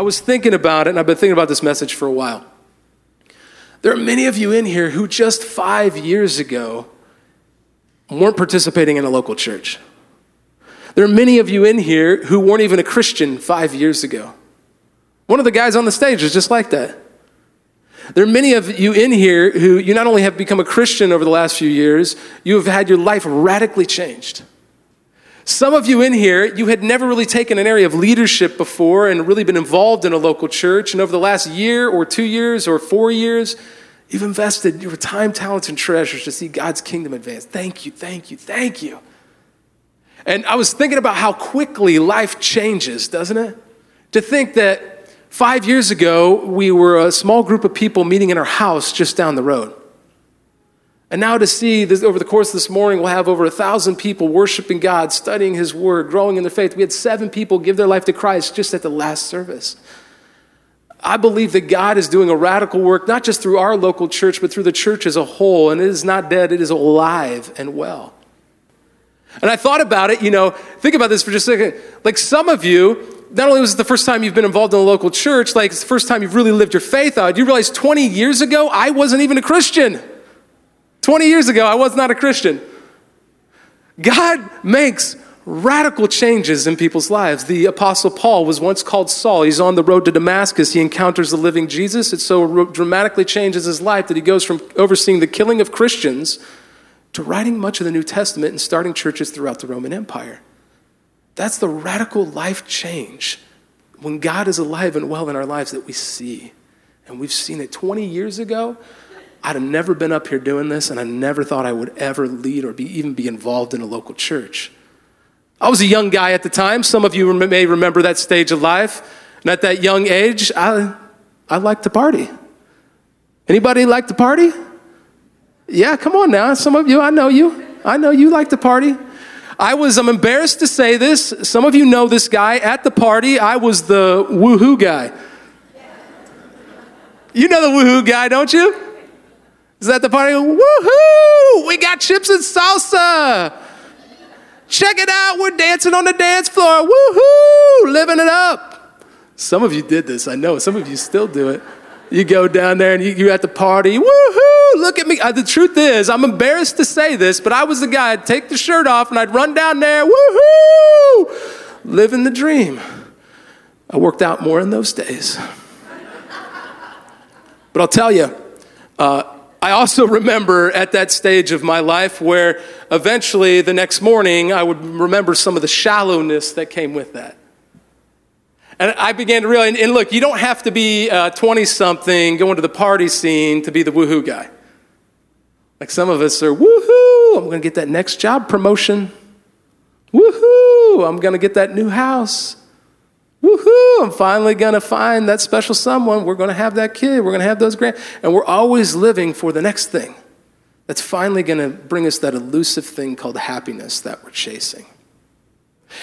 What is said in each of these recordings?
I was thinking about it, and I've been thinking about this message for a while. There are many of you in here who just five years ago weren't participating in a local church. There are many of you in here who weren't even a Christian five years ago. One of the guys on the stage is just like that. There are many of you in here who you not only have become a Christian over the last few years, you have had your life radically changed. Some of you in here, you had never really taken an area of leadership before and really been involved in a local church. And over the last year or two years or four years, you've invested your time, talents, and treasures to see God's kingdom advance. Thank you, thank you, thank you. And I was thinking about how quickly life changes, doesn't it? To think that five years ago, we were a small group of people meeting in our house just down the road. And now to see this, over the course of this morning, we'll have over a thousand people worshiping God, studying His Word, growing in their faith. We had seven people give their life to Christ just at the last service. I believe that God is doing a radical work, not just through our local church, but through the church as a whole. And it is not dead, it is alive and well. And I thought about it, you know, think about this for just a second. Like some of you, not only was it the first time you've been involved in a local church, like it's the first time you've really lived your faith out. You realize 20 years ago, I wasn't even a Christian. 20 years ago, I was not a Christian. God makes radical changes in people's lives. The Apostle Paul was once called Saul. He's on the road to Damascus. He encounters the living Jesus. It so dramatically changes his life that he goes from overseeing the killing of Christians to writing much of the New Testament and starting churches throughout the Roman Empire. That's the radical life change when God is alive and well in our lives that we see. And we've seen it 20 years ago. I'd have never been up here doing this, and I never thought I would ever lead or be, even be involved in a local church. I was a young guy at the time. Some of you may remember that stage of life. And at that young age, I, I liked to party. Anybody like to party? Yeah, come on now. Some of you, I know you. I know you like to party. I was, I'm embarrassed to say this. Some of you know this guy. At the party, I was the woohoo guy. You know the woohoo guy, don't you? Is that the party? Woohoo! We got chips and salsa. Check it out. We're dancing on the dance floor. Woohoo! Living it up. Some of you did this, I know. Some of you still do it. You go down there and you, are at the party. Woohoo! Look at me. Uh, the truth is, I'm embarrassed to say this, but I was the guy. I'd take the shirt off and I'd run down there. Woohoo! Living the dream. I worked out more in those days. but I'll tell you, uh, I also remember at that stage of my life where eventually the next morning I would remember some of the shallowness that came with that. And I began to realize, and look, you don't have to be uh, 20 something going to the party scene to be the woohoo guy. Like some of us are, woohoo, I'm going to get that next job promotion. Woohoo, I'm going to get that new house. Woohoo, I'm finally going to find that special someone. We're going to have that kid. We're going to have those grand. And we're always living for the next thing that's finally going to bring us that elusive thing called happiness that we're chasing.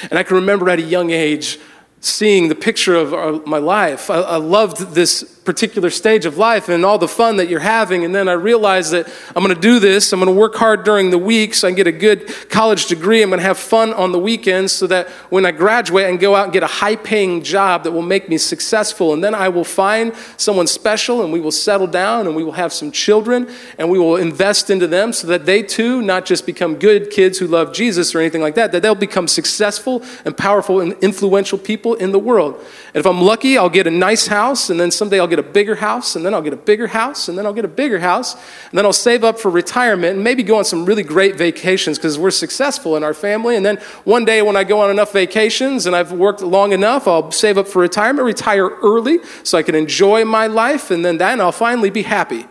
And I can remember at a young age seeing the picture of my life. I, I, loved this particular stage of life and all the fun that you're having. And then I realized that I'm going to do this. I'm going to work hard during the week so I can get a good college degree. I'm going to have fun on the weekends so that when I graduate, and go out and get a high paying job that will make me successful. And then I will find someone special and we will settle down and we will have some children and we will invest into them so that they too not just become good kids who love Jesus or anything like that, that they'll become successful and powerful and influential people people in the world. And if I'm lucky, I'll get a nice house, and then someday I'll get a bigger house, and then I'll get a bigger house, and then I'll get a bigger house, and then I'll save up for retirement and maybe go on some really great vacations because we're successful in our family. And then one day when I go on enough vacations and I've worked long enough, I'll save up for retirement, retire early so I can enjoy my life, and then then I'll finally be happy.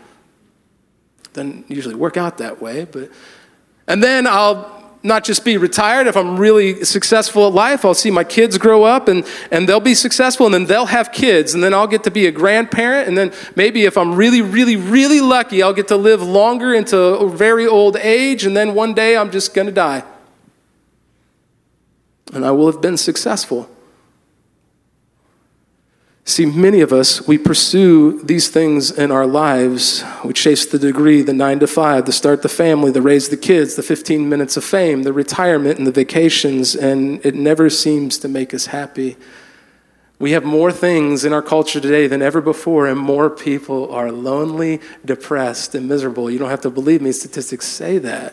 Doesn't usually work out that way, but and then I'll not just be retired. If I'm really successful at life, I'll see my kids grow up and, and they'll be successful and then they'll have kids and then I'll get to be a grandparent. And then maybe if I'm really, really, really lucky, I'll get to live longer into a very old age. And then one day I'm just going to die. And I will have been successful. See, many of us, we pursue these things in our lives. We chase the degree, the nine to five, the start the family, the raise the kids, the 15 minutes of fame, the retirement and the vacations, and it never seems to make us happy. We have more things in our culture today than ever before, and more people are lonely, depressed, and miserable. You don't have to believe me, statistics say that.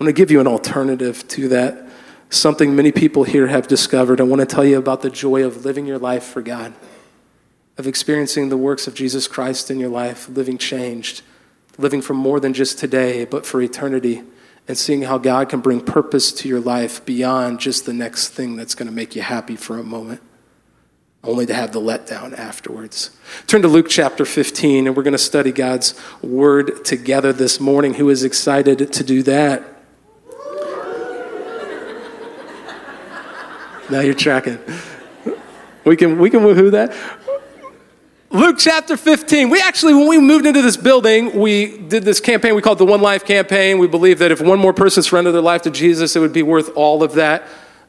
I'm going to give you an alternative to that, something many people here have discovered. I want to tell you about the joy of living your life for God, of experiencing the works of Jesus Christ in your life, living changed, living for more than just today, but for eternity and seeing how God can bring purpose to your life beyond just the next thing that's going to make you happy for a moment, only to have the letdown afterwards. Turn to Luke chapter 15, and we're going to study God's word together this morning. Who is excited to do that? Now you're tracking. We can, we can woohoo that. Luke chapter 15. We actually, when we moved into this building, we did this campaign we called the One Life campaign. We believe that if one more person surrendered their life to Jesus, it would be worth all of that.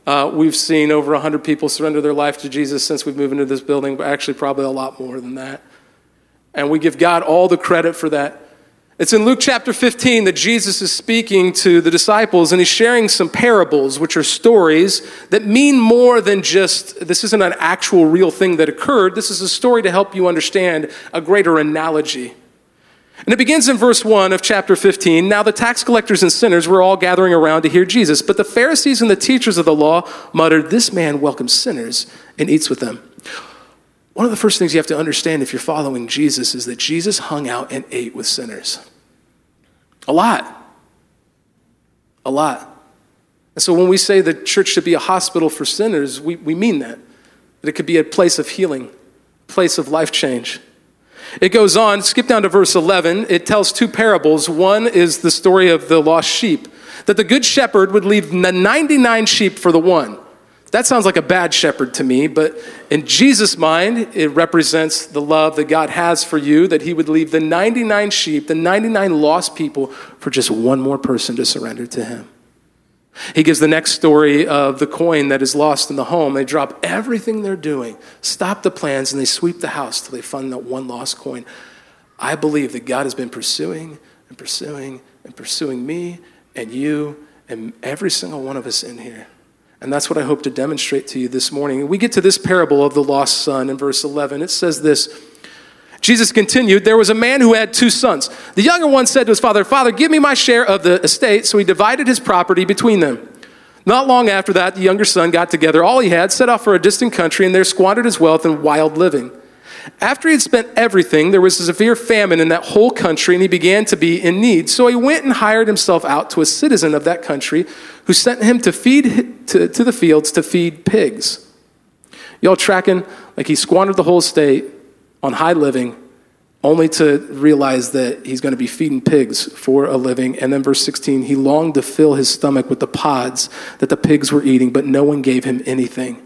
Uh, we've seen over 100 people surrender their life to Jesus since we've moved into this building, but actually, probably a lot more than that. And we give God all the credit for that. It's in Luke chapter 15 that Jesus is speaking to the disciples and he's sharing some parables, which are stories that mean more than just this isn't an actual real thing that occurred. This is a story to help you understand a greater analogy. And it begins in verse 1 of chapter 15. Now the tax collectors and sinners were all gathering around to hear Jesus, but the Pharisees and the teachers of the law muttered, This man welcomes sinners and eats with them. One of the first things you have to understand if you're following Jesus is that Jesus hung out and ate with sinners. A lot. A lot. And so when we say the church should be a hospital for sinners, we, we mean that. That it could be a place of healing, place of life change. It goes on, skip down to verse 11. It tells two parables. One is the story of the lost sheep, that the good shepherd would leave the 99 sheep for the one. That sounds like a bad shepherd to me, but in Jesus' mind, it represents the love that God has for you, that He would leave the 99 sheep, the 99 lost people, for just one more person to surrender to Him. He gives the next story of the coin that is lost in the home. They drop everything they're doing, stop the plans, and they sweep the house till they find that one lost coin. I believe that God has been pursuing and pursuing and pursuing me and you and every single one of us in here. And that's what I hope to demonstrate to you this morning. We get to this parable of the lost son in verse 11. It says this Jesus continued, There was a man who had two sons. The younger one said to his father, Father, give me my share of the estate. So he divided his property between them. Not long after that, the younger son got together all he had, set off for a distant country, and there squandered his wealth in wild living. After he had spent everything, there was a severe famine in that whole country, and he began to be in need. So he went and hired himself out to a citizen of that country who sent him to feed to, to the fields to feed pigs. Y'all tracking? Like he squandered the whole estate on high living, only to realize that he's going to be feeding pigs for a living. And then, verse 16, he longed to fill his stomach with the pods that the pigs were eating, but no one gave him anything.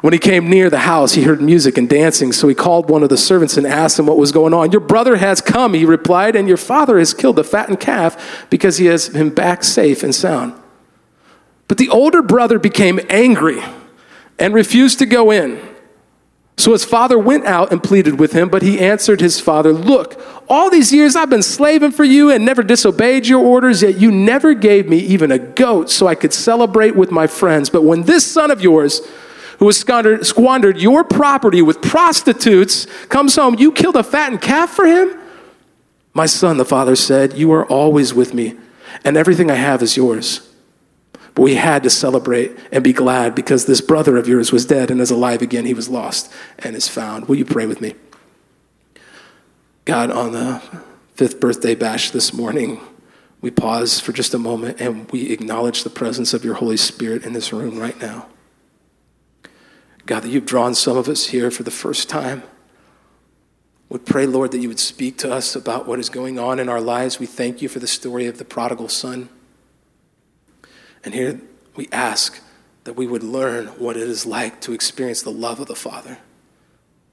When he came near the house, he heard music and dancing. So he called one of the servants and asked him what was going on. Your brother has come, he replied, and your father has killed the fattened calf because he has him back safe and sound. But the older brother became angry and refused to go in. So his father went out and pleaded with him, but he answered his father, Look, all these years I've been slaving for you and never disobeyed your orders, yet you never gave me even a goat so I could celebrate with my friends. But when this son of yours, who has squandered, your property with prostitutes, comes home, you killed a fattened calf for him? My son, the father said, You are always with me, and everything I have is yours. But we had to celebrate and be glad because this brother of yours was dead and is alive again. He was lost and is found. Will you pray with me? God, on the fifth birthday bash this morning, we pause for just a moment and we acknowledge the presence of your Holy Spirit in this room right now. God, that you've drawn some of us here for the first time. We pray, Lord, that you would speak to us about what is going on in our lives. We thank you for the story of the prodigal son. And here we ask that we would learn what it is like to experience the love of the Father.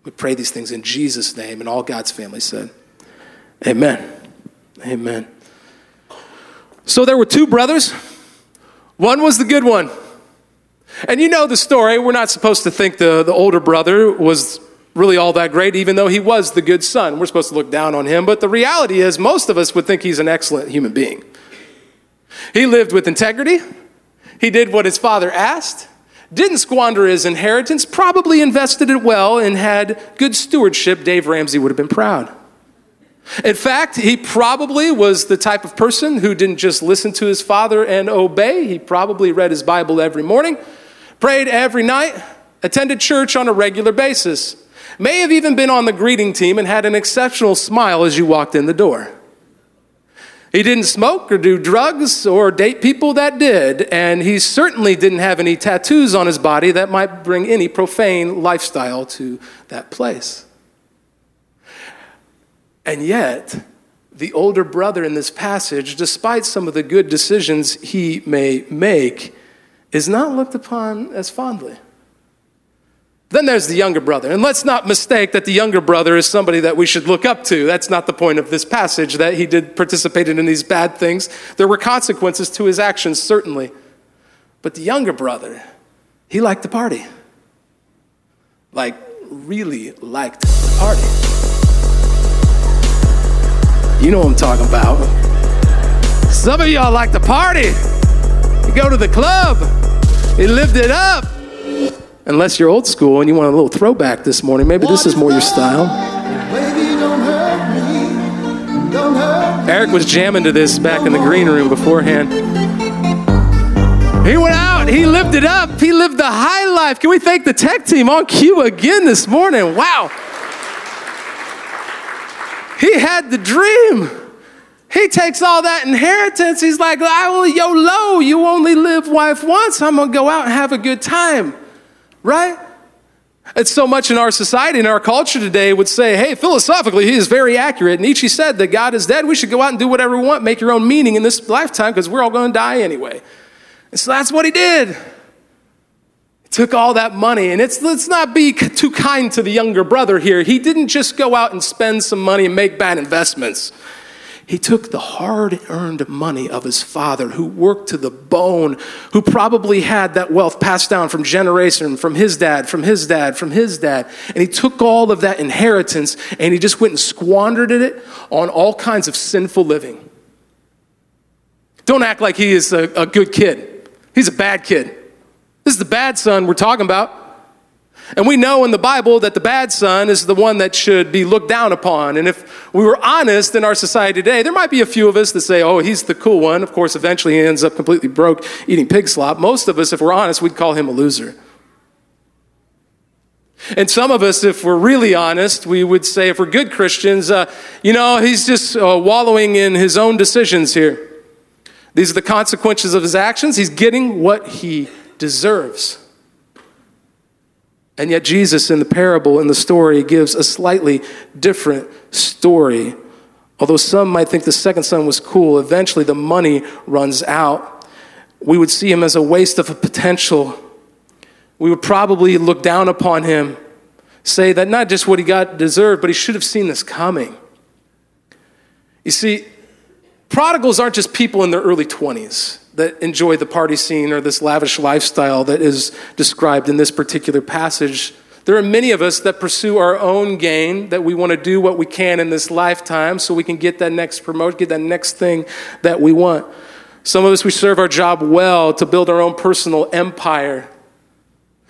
We pray these things in Jesus' name, and all God's family said, Amen. Amen. So there were two brothers. One was the good one. And you know the story. We're not supposed to think the, the older brother was really all that great, even though he was the good son. We're supposed to look down on him. But the reality is, most of us would think he's an excellent human being. He lived with integrity, he did what his father asked, didn't squander his inheritance, probably invested it well, and had good stewardship. Dave Ramsey would have been proud. In fact, he probably was the type of person who didn't just listen to his father and obey. He probably read his Bible every morning, prayed every night, attended church on a regular basis, may have even been on the greeting team and had an exceptional smile as you walked in the door. He didn't smoke or do drugs or date people that did, and he certainly didn't have any tattoos on his body that might bring any profane lifestyle to that place. And yet, the older brother in this passage, despite some of the good decisions he may make, is not looked upon as fondly. Then there's the younger brother. And let's not mistake that the younger brother is somebody that we should look up to. That's not the point of this passage, that he did participated in these bad things. There were consequences to his actions, certainly. But the younger brother, he liked to party. Like, really liked to party. You know what I'm talking about. Some of y'all like to party. Go to the club, you lived it up. Unless you're old school and you want a little throwback this morning, maybe this is more your style. Eric was jamming to this back in the green room beforehand. He went out, he lived it up, he lived the high life. Can we thank the tech team on cue again this morning? Wow. He had the dream. He takes all that inheritance. He's like, I will YOLO, you only live life once. I'm going to go out and have a good time. Right? It's so much in our society, in our culture today, would say, hey, philosophically, he is very accurate. Nietzsche said that God is dead. We should go out and do whatever we want, make your own meaning in this lifetime because we're all going to die anyway. And so that's what he did. He took all that money, and it's, let's not be too kind to the younger brother here. He didn't just go out and spend some money and make bad investments. He took the hard earned money of his father, who worked to the bone, who probably had that wealth passed down from generation, from his dad, from his dad, from his dad. And he took all of that inheritance and he just went and squandered it on all kinds of sinful living. Don't act like he is a, a good kid. He's a bad kid. This is the bad son we're talking about. And we know in the Bible that the bad son is the one that should be looked down upon. And if we were honest in our society today, there might be a few of us that say, oh, he's the cool one. Of course, eventually he ends up completely broke eating pig slop. Most of us, if we're honest, we'd call him a loser. And some of us, if we're really honest, we would say, if we're good Christians, uh, you know, he's just uh, wallowing in his own decisions here. These are the consequences of his actions. He's getting what he deserves. And yet, Jesus in the parable, in the story, gives a slightly different story. Although some might think the second son was cool, eventually the money runs out. We would see him as a waste of a potential. We would probably look down upon him, say that not just what he got deserved, but he should have seen this coming. You see, prodigals aren't just people in their early 20s that enjoy the party scene or this lavish lifestyle that is described in this particular passage. There are many of us that pursue our own gain, that we want to do what we can in this lifetime so we can get that next promotion, get that next thing that we want. Some of us, we serve our job well to build our own personal empire.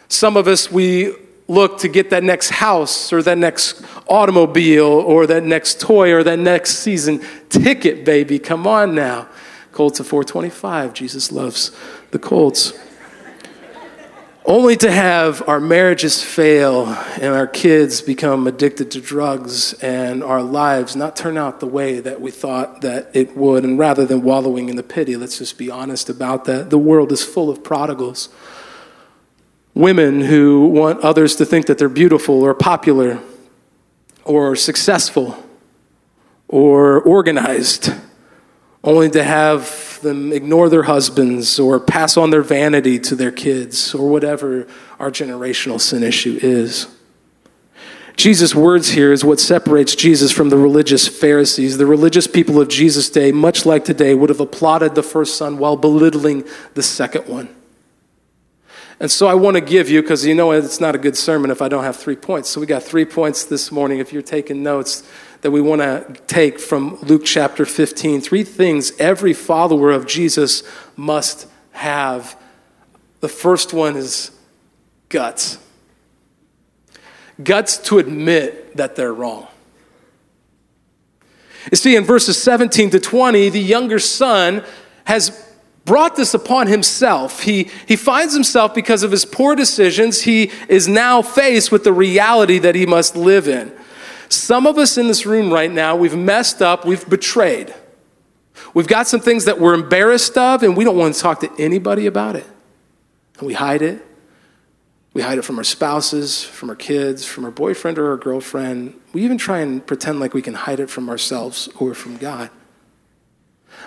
Some of us, we look to get that next house or that next automobile or that next toy or that next season ticket, baby. Come on now. Colts of 425. Jesus loves the Colts. only to have our marriages fail and our kids become addicted to drugs and our lives not turn out the way that we thought that it would. And rather than wallowing in the pity, let's just be honest about that. The world is full of prodigals. Women who want others to think that they're beautiful or popular or successful or organized, only to have them ignore their husbands or pass on their vanity to their kids or whatever our generational sin issue is. Jesus' words here is what separates Jesus from the religious Pharisees. The religious people of Jesus' day, much like today, would have applauded the first son while belittling the second one. And so I want to give you, because you know it's not a good sermon if I don't have three points. So we got three points this morning. If you're taking notes, that we want to take from Luke chapter 15. Three things every follower of Jesus must have. The first one is guts guts to admit that they're wrong. You see, in verses 17 to 20, the younger son has brought this upon himself. He, he finds himself, because of his poor decisions, he is now faced with the reality that he must live in. Some of us in this room right now, we've messed up, we've betrayed. We've got some things that we're embarrassed of, and we don't want to talk to anybody about it. And we hide it. We hide it from our spouses, from our kids, from our boyfriend or our girlfriend. We even try and pretend like we can hide it from ourselves or from God.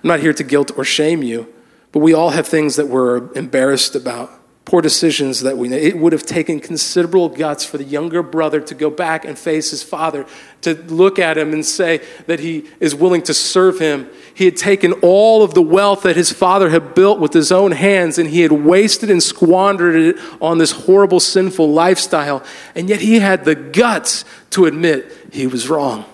I'm not here to guilt or shame you, but we all have things that we're embarrassed about poor decisions that we made. It would have taken considerable guts for the younger brother to go back and face his father, to look at him and say that he is willing to serve him. He had taken all of the wealth that his father had built with his own hands and he had wasted and squandered it on this horrible, sinful lifestyle. And yet he had the guts to admit he was wrong.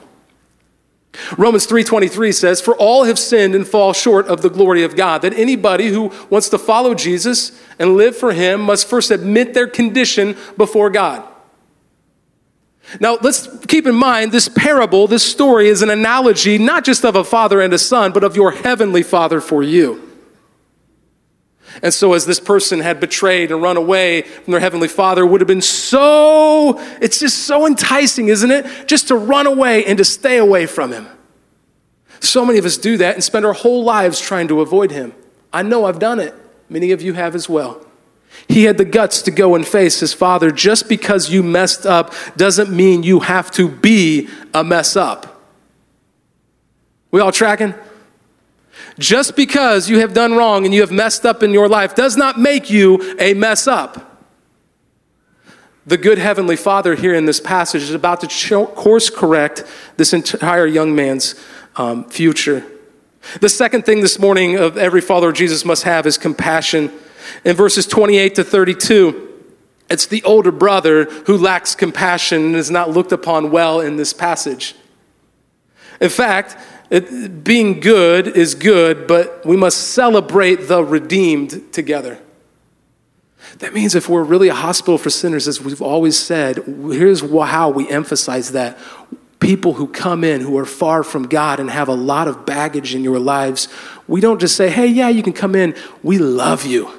Romans 3:23 says, "For all have sinned and fall short of the glory of God." That anybody who wants to follow Jesus and live for him must first admit their condition before God. Now, let's keep in mind this parable, this story is an analogy not just of a father and a son, but of your heavenly father for you. And so, as this person had betrayed and run away from their heavenly father, would have been so, it's just so enticing, isn't it? Just to run away and to stay away from him. So many of us do that and spend our whole lives trying to avoid him. I know I've done it. Many of you have as well. He had the guts to go and face his father. Just because you messed up doesn't mean you have to be a mess up. We all tracking? Just because you have done wrong and you have messed up in your life does not make you a mess up. The good Heavenly Father here in this passage is about to course correct this entire young man's um, future. The second thing this morning of every follower of Jesus must have is compassion. In verses 28 to 32, it's the older brother who lacks compassion and is not looked upon well in this passage. In fact, it, being good is good, but we must celebrate the redeemed together. That means if we're really a hospital for sinners, as we've always said, here's how we emphasize that. People who come in who are far from God and have a lot of baggage in your lives, we don't just say, hey, yeah, you can come in. We love you.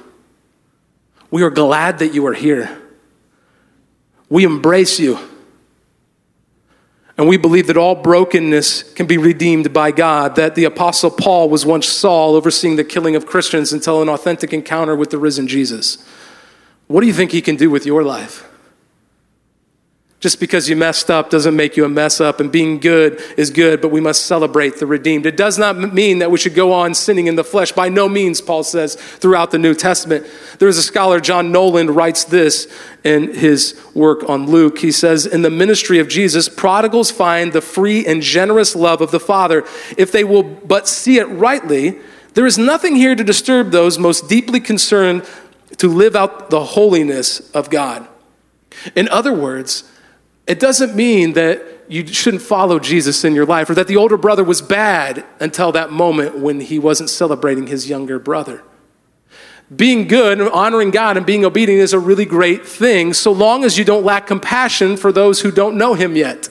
We are glad that you are here. We embrace you. And we believe that all brokenness can be redeemed by God, that the Apostle Paul was once Saul overseeing the killing of Christians until an authentic encounter with the risen Jesus. What do you think he can do with your life? Just because you messed up doesn't make you a mess up, and being good is good, but we must celebrate the redeemed. It does not mean that we should go on sinning in the flesh. By no means, Paul says throughout the New Testament. There is a scholar, John Nolland, writes this in his work on Luke. He says, In the ministry of Jesus, prodigals find the free and generous love of the Father. If they will but see it rightly, there is nothing here to disturb those most deeply concerned to live out the holiness of God. In other words, it doesn't mean that you shouldn't follow Jesus in your life or that the older brother was bad until that moment when he wasn't celebrating his younger brother. Being good and honoring God and being obedient is a really great thing so long as you don't lack compassion for those who don't know him yet.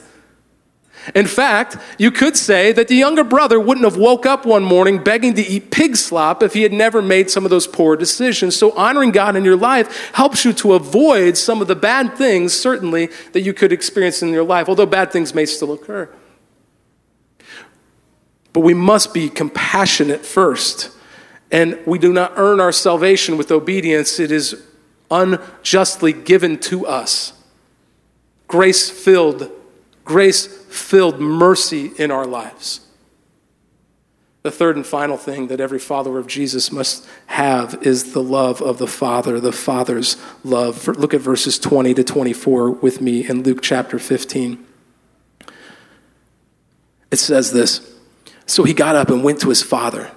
In fact, you could say that the younger brother wouldn't have woke up one morning begging to eat pig slop if he had never made some of those poor decisions. So honoring God in your life helps you to avoid some of the bad things, certainly, that you could experience in your life, although bad things may still occur. But we must be compassionate first. And we do not earn our salvation with obedience, it is unjustly given to us. Grace filled, grace filled mercy in our lives. The third and final thing that every follower of Jesus must have is the love of the Father, the Father's love. Look at verses 20 to 24 with me in Luke chapter 15. It says this So he got up and went to his father.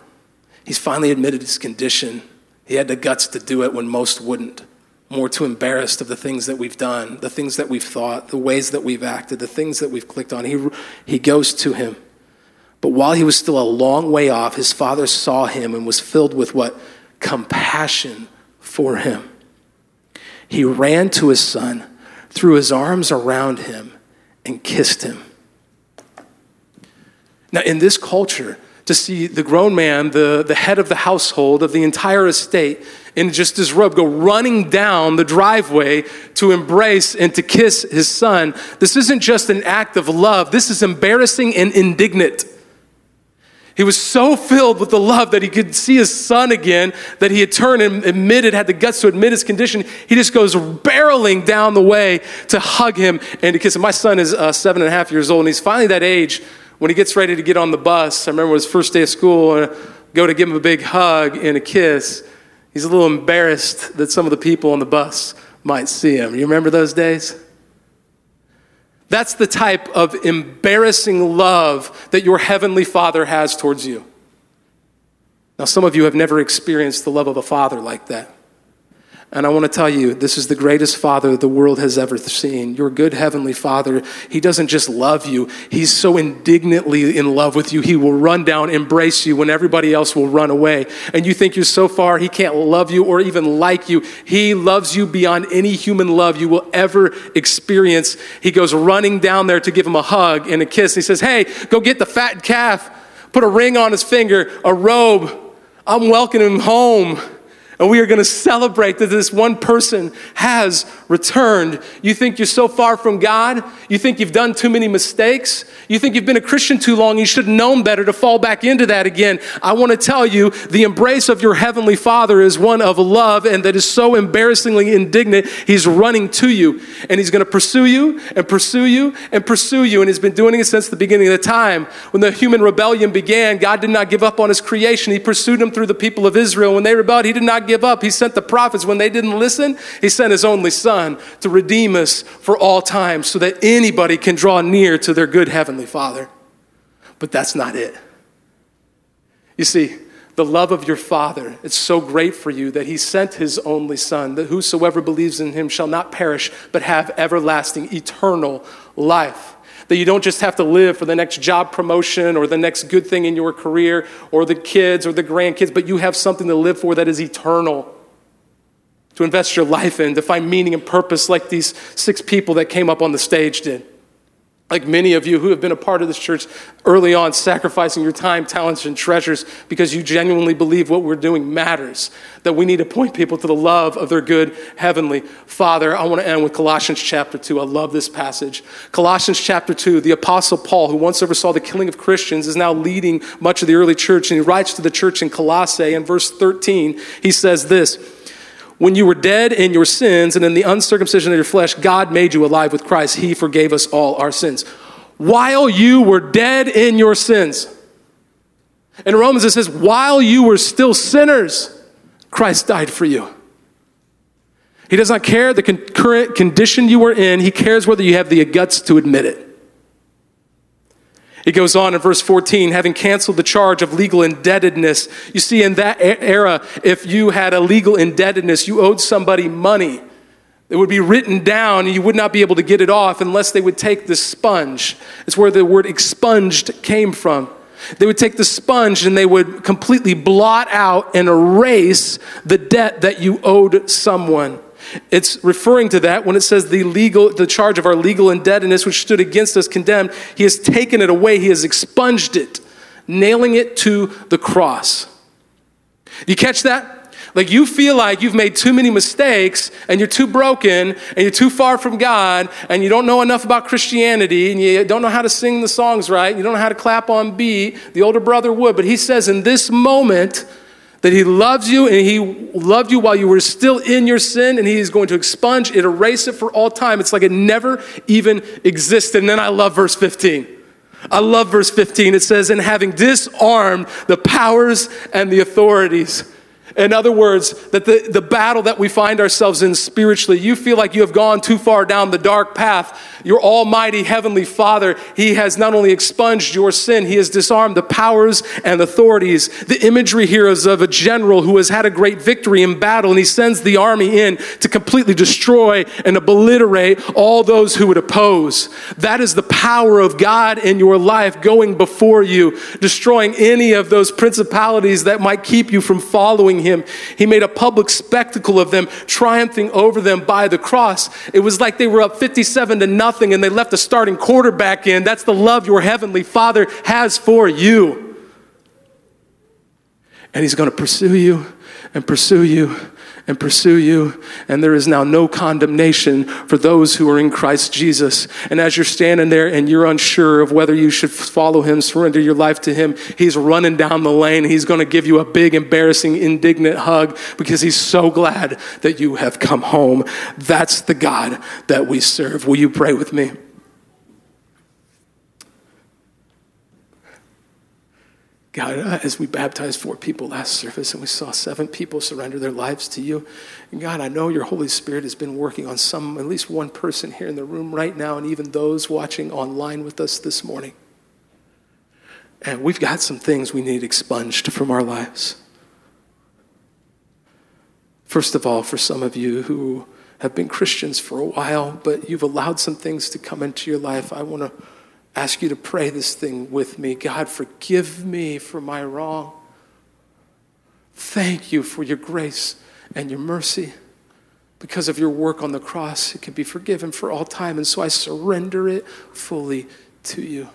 He's finally admitted his condition. He had the guts to do it when most wouldn't more too embarrassed of the things that we've done, the things that we've thought, the ways that we've acted, the things that we've clicked on. He, he goes to him. But while he was still a long way off, his father saw him and was filled with what? Compassion for him. He ran to his son, threw his arms around him, and kissed him. Now, in this culture, to see the grown man, the, the head of the household, of the entire estate, in just his robe, go running down the driveway to embrace and to kiss his son. This isn't just an act of love, this is embarrassing and indignant. He was so filled with the love that he could see his son again, that he had turned and admitted, had the guts to admit his condition. He just goes barreling down the way to hug him and to kiss him. My son is uh, seven and a half years old, and he's finally that age when he gets ready to get on the bus, I remember his first day of school, and go to give him a big hug and a kiss. He's a little embarrassed that some of the people on the bus might see him. You remember those days? That's the type of embarrassing love that your heavenly Father has towards you. Now, some of you have never experienced the love of a father like that. And I want to tell you, this is the greatest father the world has ever seen. Your good heavenly father, he doesn't just love you, he's so indignantly in love with you, he will run down, embrace you when everybody else will run away. And you think you're so far, he can't love you or even like you. He loves you beyond any human love you will ever experience. He goes running down there to give him a hug and a kiss. He says, Hey, go get the fat calf, put a ring on his finger, a robe. I'm welcoming him home and we are going to celebrate that this one person has returned. You think you're so far from God? You think you've done too many mistakes? You think you've been a Christian too long? You should have known better to fall back into that again. I want to tell you the embrace of your Heavenly Father is one of love and that is so embarrassingly indignant. He's running to you and He's going to pursue you and pursue you and pursue you. And He's been doing it since the beginning of the time. When the human rebellion began, God did not give up on His creation. He pursued them through the people of Israel. When they rebelled, He did not give up. He sent the prophets. When they didn't listen, He sent His only Son to redeem us for all time so that anybody can draw near to their good Heavenly Father. But that's not it. You see, the love of your Father, it's so great for you that He sent His only Son, that whosoever believes in Him shall not perish, but have everlasting, eternal life that you don't just have to live for the next job promotion or the next good thing in your career or the kids or the grandkids, but you have something to live for that is eternal to invest your life in, to find meaning and purpose like these six people that came up on the stage did. Like many of you who have been a part of this church early on, sacrificing your time, talents, and treasures because you genuinely believe what we're doing matters. That we need to point people to the love of their good heavenly Father. I want to end with Colossians chapter 2. I love this passage. Colossians chapter 2, the Apostle Paul, who once oversaw the killing of Christians, is now leading much of the early church, and he writes to the church in Colossae. In verse 13, he says this. When you were dead in your sins and in the uncircumcision of your flesh, God made you alive with Christ. He forgave us all our sins. While you were dead in your sins. In Romans, it says, while you were still sinners, Christ died for you. He does not care the current condition you were in, He cares whether you have the guts to admit it. It goes on in verse 14, having canceled the charge of legal indebtedness. You see, in that era, if you had a legal indebtedness, you owed somebody money. It would be written down, and you would not be able to get it off unless they would take the sponge. It's where the word expunged came from. They would take the sponge and they would completely blot out and erase the debt that you owed someone. It's referring to that when it says the legal, the charge of our legal indebtedness, which stood against us condemned, he has taken it away, he has expunged it, nailing it to the cross. You catch that? Like you feel like you've made too many mistakes and you're too broken and you're too far from God and you don't know enough about Christianity and you don't know how to sing the songs right, you don't know how to clap on beat. The older brother would, but he says in this moment that he loves you and he loved you while you were still in your sin and he is going to expunge it, erase it for all time. It's like it never even existed. And then I love verse 15. I love verse 15. It says, "And having disarmed the powers and the authorities." In other words, that the, the battle that we find ourselves in spiritually, you feel like you have gone too far down the dark path. Your almighty heavenly Father, He has not only expunged your sin, He has disarmed the powers and authorities. The imagery here is of a general who has had a great victory in battle, and he sends the army in to completely destroy and obliterate all those who would oppose. That is the power of God in your life going before you, destroying any of those principalities that might keep you from following him. He made a public spectacle of them, triumphing over them by the cross. It was like they were up 57 to nothing and they left the starting quarterback in. That's the love your heavenly Father has for you. And he's going to pursue you and pursue you and pursue you. And there is now no condemnation for those who are in Christ Jesus. And as you're standing there and you're unsure of whether you should follow him, surrender your life to him, he's running down the lane. He's going to give you a big, embarrassing, indignant hug because he's so glad that you have come home. That's the God that we serve. Will you pray with me? God, uh, as we baptized four people last service and we saw seven people surrender their lives to you, and God, I know your Holy Spirit has been working on some, at least one person here in the room right now, and even those watching online with us this morning. And we've got some things we need expunged from our lives. First of all, for some of you who have been Christians for a while, but you've allowed some things to come into your life, I want to ask you to pray this thing with me. God, forgive me for my wrong. Thank you for your grace and your mercy. Because of your work on the cross, it can be forgiven for all time. And so I surrender it fully to you.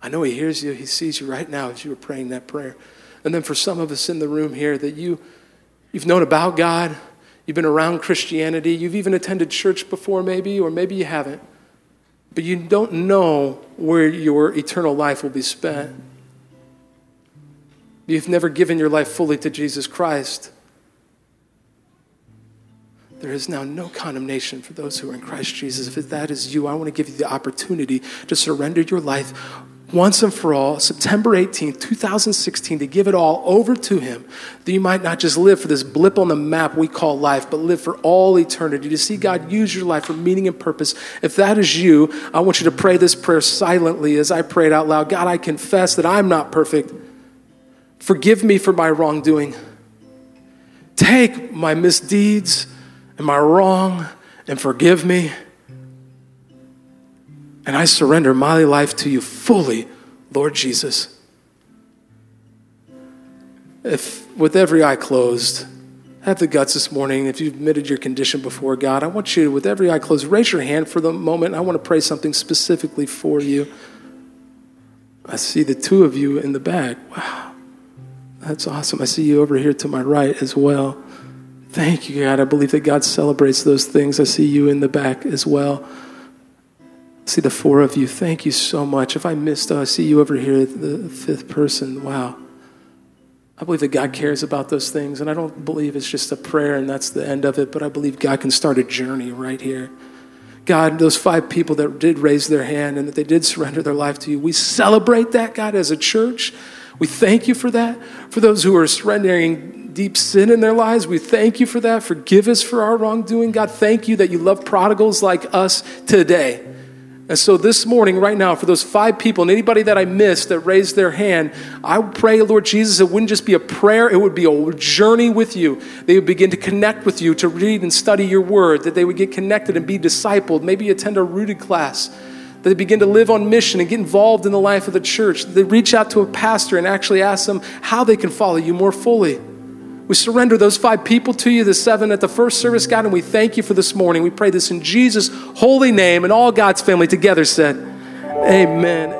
I know He hears you, He sees you right now as you were praying that prayer. And then for some of us in the room here that you, you've known about God, You've been around Christianity. You've even attended church before, maybe, or maybe you haven't. But you don't know where your eternal life will be spent. You've never given your life fully to Jesus Christ. There is now no condemnation for those who are in Christ Jesus. If that is you, I want to give you the opportunity to surrender your life once and for all, September 18th, 2016, to give it all over to Him, that you might not just live for this blip on the map we call life, but live for all eternity, to see God use your life for meaning and purpose. If that is you, I want you to pray this prayer silently as I pray it out loud. God, I confess that I'm not perfect. Forgive me for my wrongdoing. Take my misdeeds and my wrong and forgive me. And I surrender my life to you fully, Lord Jesus. If with every eye closed, have the guts this morning, if you've admitted your condition before God, I want you, to, with every eye closed, raise your hand for the moment. I want to pray something specifically for you. I see the two of you in the back. Wow, that's awesome. I see you over here to my right as well. Thank you, God. I believe that God celebrates those things. I see you in the back as well see the four of you. Thank you so much. If I missed, uh, I see you over here, the fifth person. Wow. I believe that God cares about those things, and I don't believe it's just a prayer and that's the end of it, but I believe God can start a journey right here. God, those five people that did raise their hand and that they did surrender their life to you, we celebrate that, God, as a church. We thank you for that. For those who are surrendering deep sin in their lives, we thank you for that. Forgive us for our wrongdoing. God, thank you that you love prodigals like us today. And so this morning, right now, for those five people and anybody that I missed that raised their hand, I pray, Lord Jesus, it wouldn't just be a prayer, it would be a journey with you. They would begin to connect with you, to read and study your word, that they would get connected and be discipled, maybe attend a rooted class, that they begin to live on mission and get involved in the life of the church. They reach out to a pastor and actually ask them how they can follow you more fully. We surrender those five people to you, the seven at the first service, God, and we thank you for this morning. We pray this in Jesus' holy name, and all God's family together said, Amen.